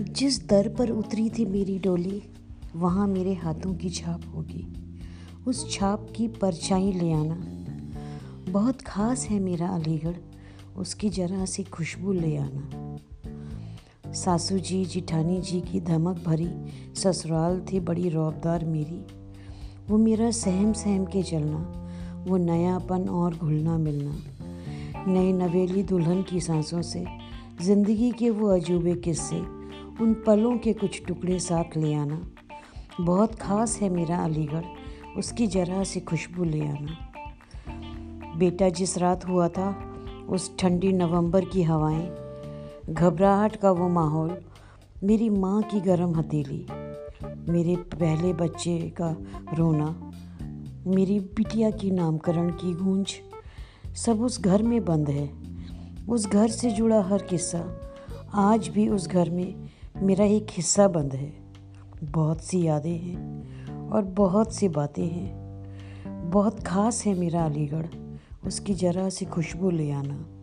जिस दर पर उतरी थी मेरी डोली, वहाँ मेरे हाथों की छाप होगी। उस छाप की परछाई ले आना। बहुत ख़ास है मेरा अलीगढ़, उसकी जरा सी खुशबू ले आना। सासू जी, जिठानी जी की धमक भरी ससुराल थी बड़ी रौबदार मेरी। वो मेरा सहम सहम के चलना, वो नयापन और घुलना मिलना। नई नवेली दुल्हन की सांसों से, ज़िंदगी के वो अजूबे किस्से। उन पलों के कुछ टुकड़े साथ ले आना। बहुत ख़ास है मेरा अलीगढ़, उसकी जरा सी खुशबू ले आना। बेटा, जिस रात हुआ था, उस ठंडी नवंबर की हवाएँ, घबराहट का वो माहौल, मेरी माँ की गर्म हथेली, मेरे पहले बच्चे का रोना, मेरी बिटिया की नामकरण की गूंज, सब उस घर में बंद है। उस घर से जुड़ा हर किस्सा, आज भी उस घर में मेरा एक हिस्सा बंद है। बहुत सी यादें हैं और बहुत सी बातें हैं। बहुत ख़ास है मेरा अलीगढ़। उसकी ज़रा सी खुशबू ले आना।